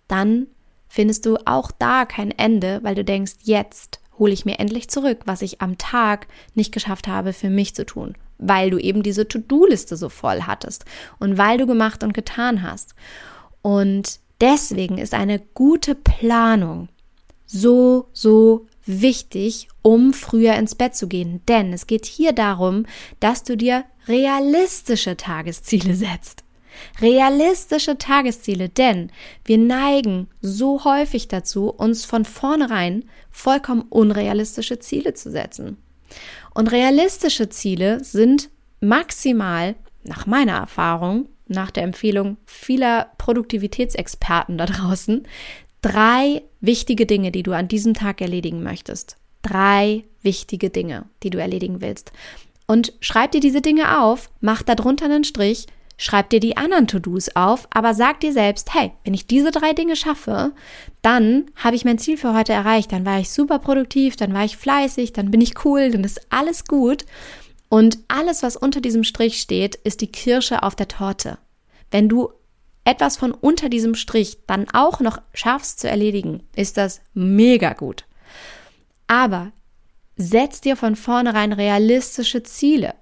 dann findest du auch da kein Ende, weil du denkst, jetzt hole ich mir endlich zurück, was ich am Tag nicht geschafft habe, für mich zu tun, weil du eben diese To-Do-Liste so voll hattest und weil du gemacht und getan hast. Und deswegen ist eine gute Planung so, so wichtig, um früher ins Bett zu gehen. Denn es geht hier darum, dass du dir realistische Tagesziele setzt. Realistische Tagesziele, denn wir neigen so häufig dazu, uns von vornherein vollkommen unrealistische Ziele zu setzen. Und realistische Ziele sind maximal, nach meiner Erfahrung, nach der Empfehlung vieler Produktivitätsexperten da draußen, drei wichtige Dinge, die du an diesem Tag erledigen möchtest. Drei wichtige Dinge, die du erledigen willst. Und schreib dir diese Dinge auf, mach darunter einen Strich Schreib dir die anderen To-Dos auf, aber sag dir selbst, hey, wenn ich diese drei Dinge schaffe, dann habe ich mein Ziel für heute erreicht, dann war ich super produktiv, dann war ich fleißig, dann bin ich cool, dann ist alles gut. Und alles, was unter diesem Strich steht, ist die Kirsche auf der Torte. Wenn du etwas von unter diesem Strich dann auch noch schaffst zu erledigen, ist das mega gut. Aber setz dir von vornherein realistische Ziele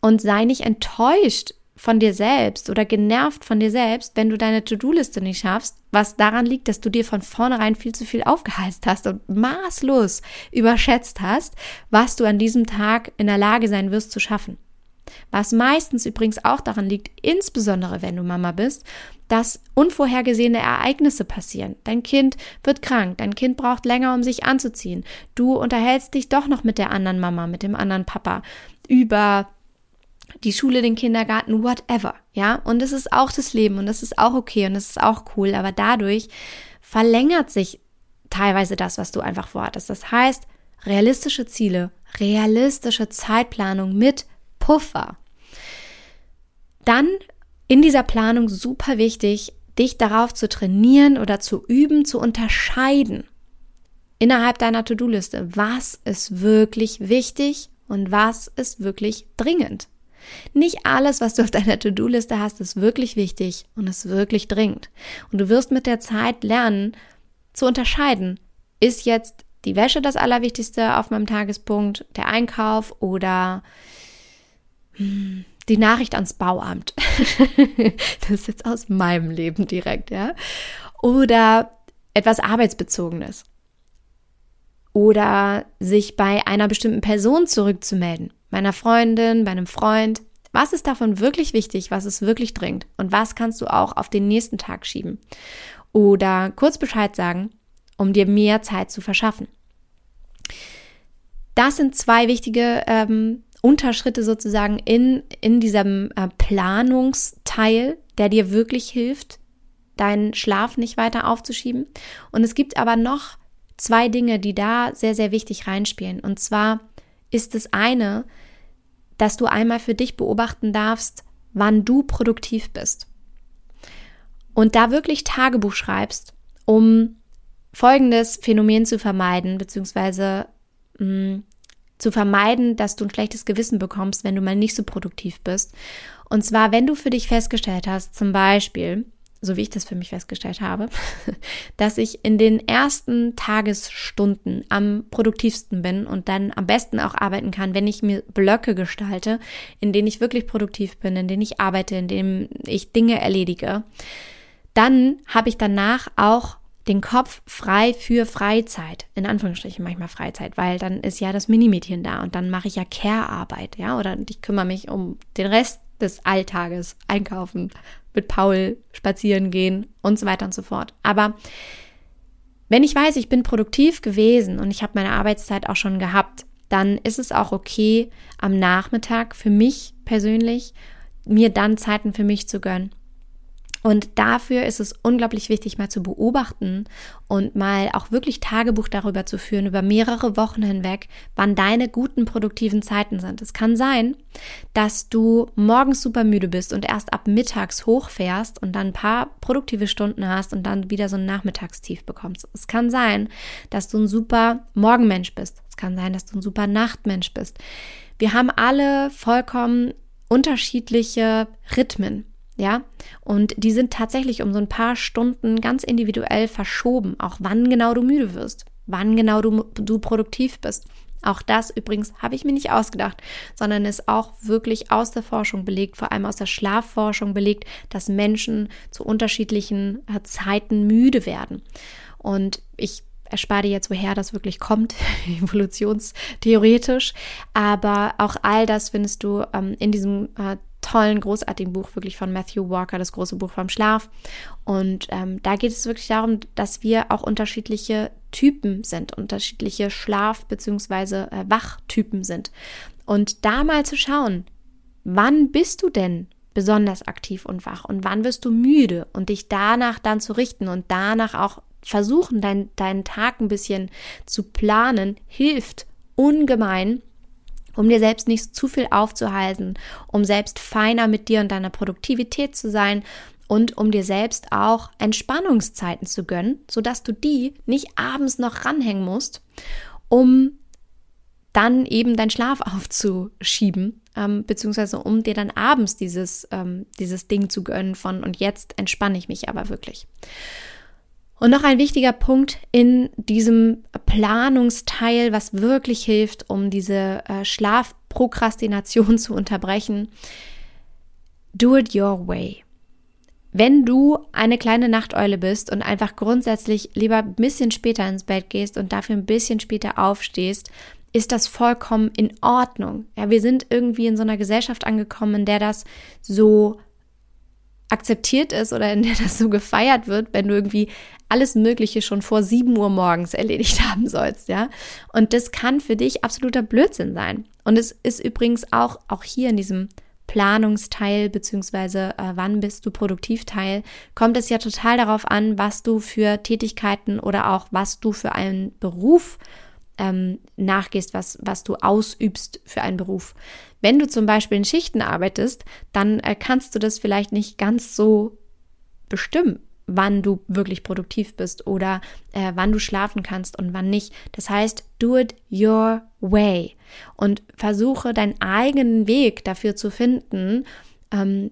und sei nicht enttäuscht, von dir selbst oder genervt von dir selbst, wenn du deine To-Do-Liste nicht schaffst, was daran liegt, dass du dir von vornherein viel zu viel aufgeheizt hast und maßlos überschätzt hast, was du an diesem Tag in der Lage sein wirst zu schaffen. Was meistens übrigens auch daran liegt, insbesondere wenn du Mama bist, dass unvorhergesehene Ereignisse passieren. Dein Kind wird krank, dein Kind braucht länger, um sich anzuziehen. Du unterhältst dich doch noch mit der anderen Mama, mit dem anderen Papa über die Schule, den Kindergarten, whatever, ja. Und es ist auch das Leben und das ist auch okay und das ist auch cool, aber dadurch verlängert sich teilweise das, was du einfach vorhattest. Das heißt, realistische Ziele, realistische Zeitplanung mit Puffer. Dann in dieser Planung super wichtig, dich darauf zu trainieren oder zu üben, zu unterscheiden innerhalb deiner To-Do-Liste, was ist wirklich wichtig und was ist wirklich dringend. Nicht alles, was du auf deiner To-Do-Liste hast, ist wirklich wichtig und ist wirklich dringend. Und du wirst mit der Zeit lernen zu unterscheiden, ist jetzt die Wäsche das Allerwichtigste auf meinem Tagespunkt, der Einkauf oder hm, die Nachricht ans Bauamt. das ist jetzt aus meinem Leben direkt, ja. Oder etwas Arbeitsbezogenes. Oder sich bei einer bestimmten Person zurückzumelden. Meiner Freundin, bei einem Freund. Was ist davon wirklich wichtig? Was ist wirklich dringend? Und was kannst du auch auf den nächsten Tag schieben? Oder kurz Bescheid sagen, um dir mehr Zeit zu verschaffen. Das sind zwei wichtige ähm, Unterschritte sozusagen in, in diesem äh, Planungsteil, der dir wirklich hilft, deinen Schlaf nicht weiter aufzuschieben. Und es gibt aber noch zwei Dinge, die da sehr, sehr wichtig reinspielen. Und zwar ist es eine, dass du einmal für dich beobachten darfst, wann du produktiv bist. Und da wirklich Tagebuch schreibst, um folgendes Phänomen zu vermeiden, beziehungsweise mh, mm, zu vermeiden, dass du ein schlechtes Gewissen bekommst, wenn du mal nicht so produktiv bist. Und zwar, wenn du für dich festgestellt hast, zum Beispiel, so wie ich das für mich festgestellt habe, dass ich in den ersten Tagesstunden am produktivsten bin und dann am besten auch arbeiten kann, wenn ich mir Blöcke gestalte, in denen ich wirklich produktiv bin, in denen ich arbeite, in denen ich Dinge erledige, dann habe ich danach auch den Kopf frei für Freizeit, in Anführungsstrichen manchmal Freizeit, weil dann ist ja das Minimädchen da und dann mache ich ja Care-Arbeit, ja, oder ich kümmere mich um den Rest des Alltages, einkaufen, mit Paul spazieren gehen und so weiter und so fort. Aber wenn ich weiß, ich bin produktiv gewesen und ich habe meine Arbeitszeit auch schon gehabt, dann ist es auch okay, am Nachmittag für mich persönlich mir dann Zeiten für mich zu gönnen. Und dafür ist es unglaublich wichtig, mal zu beobachten und mal auch wirklich Tagebuch darüber zu führen, über mehrere Wochen hinweg, wann deine guten produktiven Zeiten sind. Es kann sein, dass du morgens super müde bist und erst ab mittags hochfährst und dann ein paar produktive Stunden hast und dann wieder so ein Nachmittagstief bekommst. Es kann sein, dass du ein super Morgenmensch bist. Es kann sein, dass du ein super Nachtmensch bist. Wir haben alle vollkommen unterschiedliche Rhythmen. Ja, und die sind tatsächlich um so ein paar Stunden ganz individuell verschoben, auch wann genau du müde wirst, wann genau du, du produktiv bist. Auch das übrigens habe ich mir nicht ausgedacht, sondern ist auch wirklich aus der Forschung belegt, vor allem aus der Schlafforschung belegt, dass Menschen zu unterschiedlichen äh, Zeiten müde werden. Und ich erspare dir jetzt, woher das wirklich kommt, evolutionstheoretisch. Aber auch all das findest du ähm, in diesem äh, tollen, großartigen Buch wirklich von Matthew Walker, das große Buch vom Schlaf. Und ähm, da geht es wirklich darum, dass wir auch unterschiedliche Typen sind, unterschiedliche Schlaf- bzw. Äh, Wachtypen sind. Und da mal zu schauen, wann bist du denn besonders aktiv und wach und wann wirst du müde und dich danach dann zu richten und danach auch versuchen, dein, deinen Tag ein bisschen zu planen, hilft ungemein, um dir selbst nicht zu viel aufzuhalten, um selbst feiner mit dir und deiner Produktivität zu sein und um dir selbst auch Entspannungszeiten zu gönnen, sodass du die nicht abends noch ranhängen musst, um dann eben deinen Schlaf aufzuschieben, ähm, beziehungsweise um dir dann abends dieses, ähm, dieses Ding zu gönnen von und jetzt entspanne ich mich aber wirklich. Und noch ein wichtiger Punkt in diesem Planungsteil, was wirklich hilft, um diese äh, Schlafprokrastination zu unterbrechen. Do it your way. Wenn du eine kleine Nachteule bist und einfach grundsätzlich lieber ein bisschen später ins Bett gehst und dafür ein bisschen später aufstehst, ist das vollkommen in Ordnung. Ja, wir sind irgendwie in so einer Gesellschaft angekommen, in der das so akzeptiert ist oder in der das so gefeiert wird, wenn du irgendwie alles Mögliche schon vor 7 Uhr morgens erledigt haben sollst, ja. Und das kann für dich absoluter Blödsinn sein. Und es ist übrigens auch, auch hier in diesem Planungsteil beziehungsweise äh, wann bist du produktiv Teil, kommt es ja total darauf an, was du für Tätigkeiten oder auch was du für einen Beruf ähm, nachgehst, was, was du ausübst für einen Beruf. Wenn du zum Beispiel in Schichten arbeitest, dann äh, kannst du das vielleicht nicht ganz so bestimmen wann du wirklich produktiv bist oder äh, wann du schlafen kannst und wann nicht. Das heißt, do it your way und versuche deinen eigenen Weg dafür zu finden, ähm,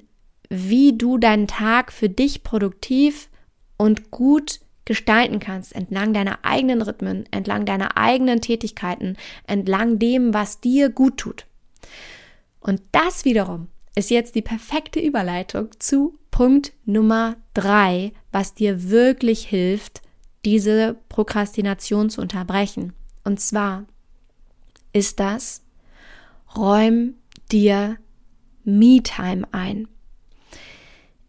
wie du deinen Tag für dich produktiv und gut gestalten kannst, entlang deiner eigenen Rhythmen, entlang deiner eigenen Tätigkeiten, entlang dem, was dir gut tut. Und das wiederum ist jetzt die perfekte Überleitung zu Punkt Nummer drei, was dir wirklich hilft, diese Prokrastination zu unterbrechen. Und zwar ist das, räum dir Me-Time ein.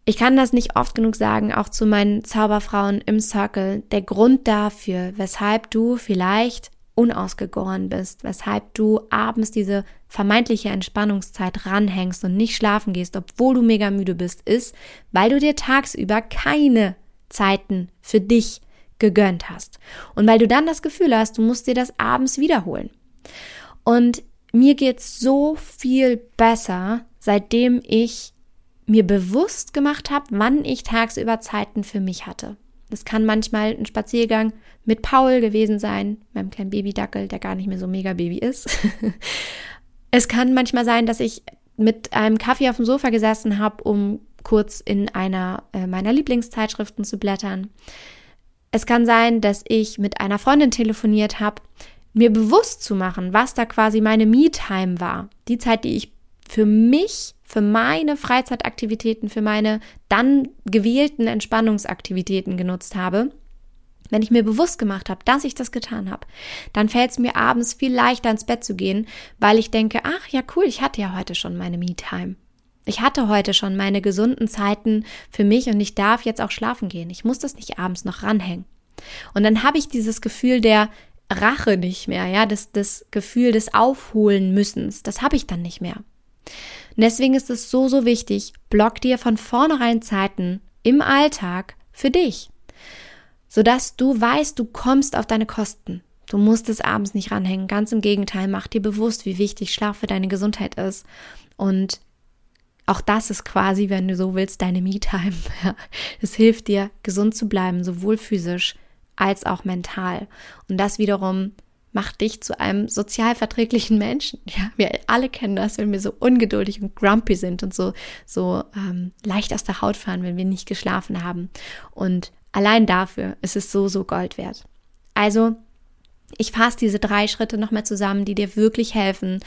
Ich kann das nicht oft genug sagen, auch zu meinen Zauberfrauen im Circle. Der Grund dafür, weshalb du vielleicht unausgegoren bist, weshalb du abends diese vermeintliche Entspannungszeit ranhängst und nicht schlafen gehst, obwohl du mega müde bist, ist, weil du dir tagsüber keine Zeiten für dich gegönnt hast. Und weil du dann das Gefühl hast, du musst dir das abends wiederholen. Und mir geht's so viel besser, seitdem ich mir bewusst gemacht habe, wann ich tagsüber Zeiten für mich hatte. Das kann manchmal ein Spaziergang mit Paul gewesen sein, meinem kleinen Babydackel, der gar nicht mehr so mega Baby ist. es kann manchmal sein, dass ich mit einem Kaffee auf dem Sofa gesessen habe, um kurz in einer äh, meiner Lieblingszeitschriften zu blättern. Es kann sein, dass ich mit einer Freundin telefoniert habe, mir bewusst zu machen, was da quasi meine Me-Time war. Die Zeit, die ich für mich für meine Freizeitaktivitäten, für meine dann gewählten Entspannungsaktivitäten genutzt habe, wenn ich mir bewusst gemacht habe, dass ich das getan habe, dann fällt es mir abends viel leichter ins Bett zu gehen, weil ich denke, ach ja cool, ich hatte ja heute schon meine Me-Time. Ich hatte heute schon meine gesunden Zeiten für mich und ich darf jetzt auch schlafen gehen. Ich muss das nicht abends noch ranhängen. Und dann habe ich dieses Gefühl der Rache nicht mehr, ja, das, das Gefühl des Aufholen müssens, das habe ich dann nicht mehr. Und deswegen ist es so, so wichtig, block dir von vornherein Zeiten im Alltag für dich, sodass du weißt, du kommst auf deine Kosten. Du musst es abends nicht ranhängen. Ganz im Gegenteil, mach dir bewusst, wie wichtig Schlaf für deine Gesundheit ist. Und auch das ist quasi, wenn du so willst, deine Me-Time. Es hilft dir, gesund zu bleiben, sowohl physisch als auch mental. Und das wiederum macht dich zu einem sozial verträglichen Menschen. Ja, wir alle kennen das, wenn wir so ungeduldig und grumpy sind und so, so ähm, leicht aus der Haut fahren, wenn wir nicht geschlafen haben. Und allein dafür ist es so, so Gold wert. Also, ich fasse diese drei Schritte nochmal zusammen, die dir wirklich helfen,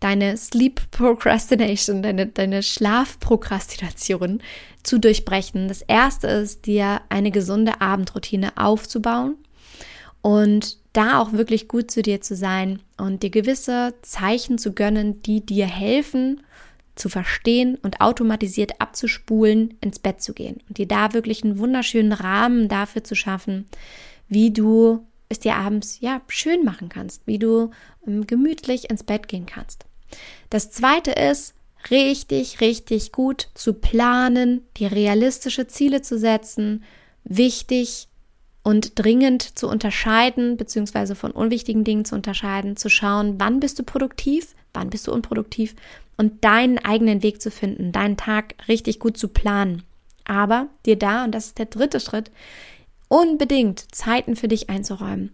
deine Sleep Procrastination, deine, deine Schlafprokrastination zu durchbrechen. Das erste ist, dir eine gesunde Abendroutine aufzubauen und da auch wirklich gut zu dir zu sein und dir gewisse Zeichen zu gönnen, die dir helfen, zu verstehen und automatisiert abzuspulen, ins Bett zu gehen und dir da wirklich einen wunderschönen Rahmen dafür zu schaffen, wie du es dir abends ja schön machen kannst, wie du ähm, gemütlich ins Bett gehen kannst. Das zweite ist, richtig, richtig gut zu planen, dir realistische Ziele zu setzen, wichtig und dringend zu unterscheiden, beziehungsweise von unwichtigen Dingen zu unterscheiden, zu schauen, wann bist du produktiv, wann bist du unproduktiv und deinen eigenen Weg zu finden, deinen Tag richtig gut zu planen. Aber dir da, und das ist der dritte Schritt, unbedingt Zeiten für dich einzuräumen.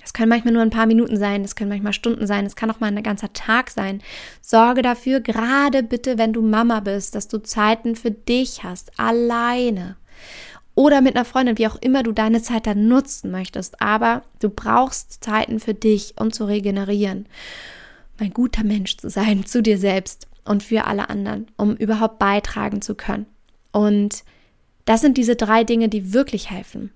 Das können manchmal nur ein paar Minuten sein, das können manchmal Stunden sein, es kann auch mal ein ganzer Tag sein. Sorge dafür, gerade bitte, wenn du Mama bist, dass du Zeiten für dich hast, alleine oder mit einer Freundin, wie auch immer du deine Zeit dann nutzen möchtest. Aber du brauchst Zeiten für dich, um zu regenerieren. Ein guter Mensch zu sein, zu dir selbst und für alle anderen, um überhaupt beitragen zu können. Und das sind diese drei Dinge, die wirklich helfen,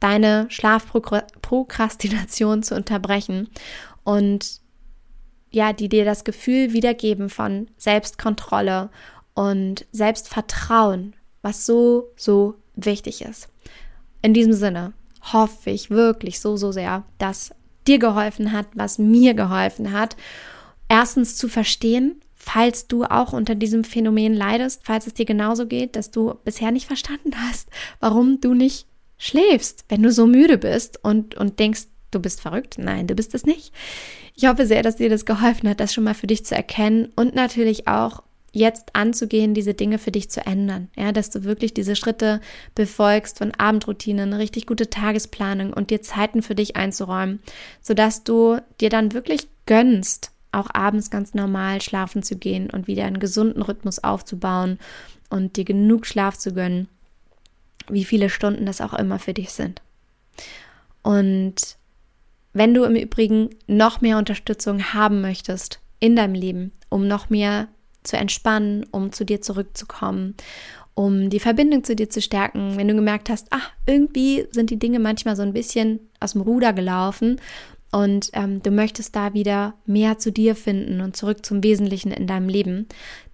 deine Schlafprokrastination zu unterbrechen und ja, die dir das Gefühl wiedergeben von Selbstkontrolle und Selbstvertrauen, was so, so wichtig ist. In diesem Sinne hoffe ich wirklich so, so sehr, dass dir geholfen hat, was mir geholfen hat. Erstens zu verstehen, falls du auch unter diesem Phänomen leidest, falls es dir genauso geht, dass du bisher nicht verstanden hast, warum du nicht schläfst, wenn du so müde bist und, und denkst, du bist verrückt. Nein, du bist es nicht. Ich hoffe sehr, dass dir das geholfen hat, das schon mal für dich zu erkennen und natürlich auch jetzt anzugehen, diese Dinge für dich zu ändern. Ja, dass du wirklich diese Schritte befolgst von Abendroutine, eine richtig gute Tagesplanung und dir Zeiten für dich einzuräumen, sodass du dir dann wirklich gönnst, auch abends ganz normal schlafen zu gehen und wieder einen gesunden Rhythmus aufzubauen und dir genug Schlaf zu gönnen, wie viele Stunden das auch immer für dich sind. Und wenn du im Übrigen noch mehr Unterstützung haben möchtest in deinem Leben, um noch mehr zu entspannen, um zu dir zurückzukommen, um die Verbindung zu dir zu stärken, wenn du gemerkt hast, ach, irgendwie sind die Dinge manchmal so ein bisschen aus dem Ruder gelaufen und ähm, du möchtest da wieder mehr zu dir finden und zurück zum Wesentlichen in deinem Leben,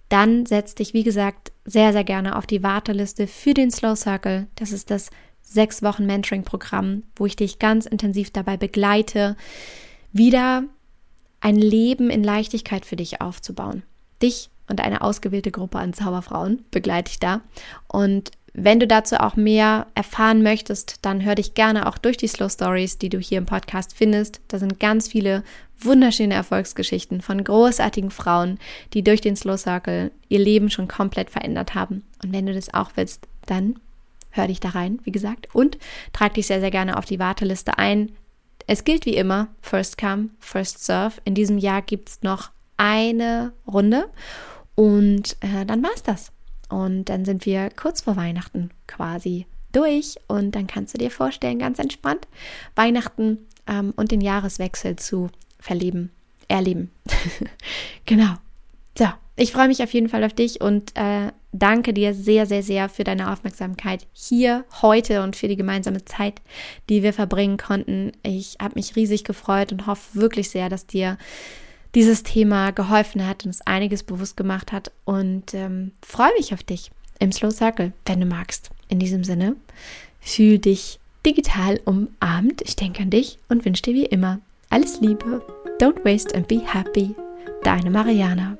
dann setz dich, wie gesagt, sehr, sehr gerne auf die Warteliste für den Slow Circle. Das ist das sechs Wochen Mentoring-Programm, wo ich dich ganz intensiv dabei begleite, wieder ein Leben in Leichtigkeit für dich aufzubauen. Dich und eine ausgewählte Gruppe an Zauberfrauen begleite ich da. Und wenn du dazu auch mehr erfahren möchtest, dann hör dich gerne auch durch die Slow Stories, die du hier im Podcast findest. Da sind ganz viele wunderschöne Erfolgsgeschichten von großartigen Frauen, die durch den Slow Circle ihr Leben schon komplett verändert haben. Und wenn du das auch willst, dann hör dich da rein, wie gesagt, und trag dich sehr, sehr gerne auf die Warteliste ein. Es gilt wie immer, First Come, First Serve. In diesem Jahr gibt es noch eine Runde und äh, dann war's das. Und dann sind wir kurz vor Weihnachten quasi durch und dann kannst du dir vorstellen, ganz entspannt Weihnachten ähm, und den Jahreswechsel zu verleben, erleben. genau. So, ich freue mich auf jeden Fall auf dich und äh, danke dir sehr, sehr, sehr für deine Aufmerksamkeit hier heute und für die gemeinsame Zeit, die wir verbringen konnten. Ich habe mich riesig gefreut und hoffe wirklich sehr, dass dir dieses Thema geholfen hat und es einiges bewusst gemacht hat und ähm, freue mich auf dich im Slow Circle, wenn du magst. In diesem Sinne, fühl dich digital umarmt. Ich denke an dich und wünsche dir wie immer alles Liebe. Don't waste and be happy. Deine Mariana.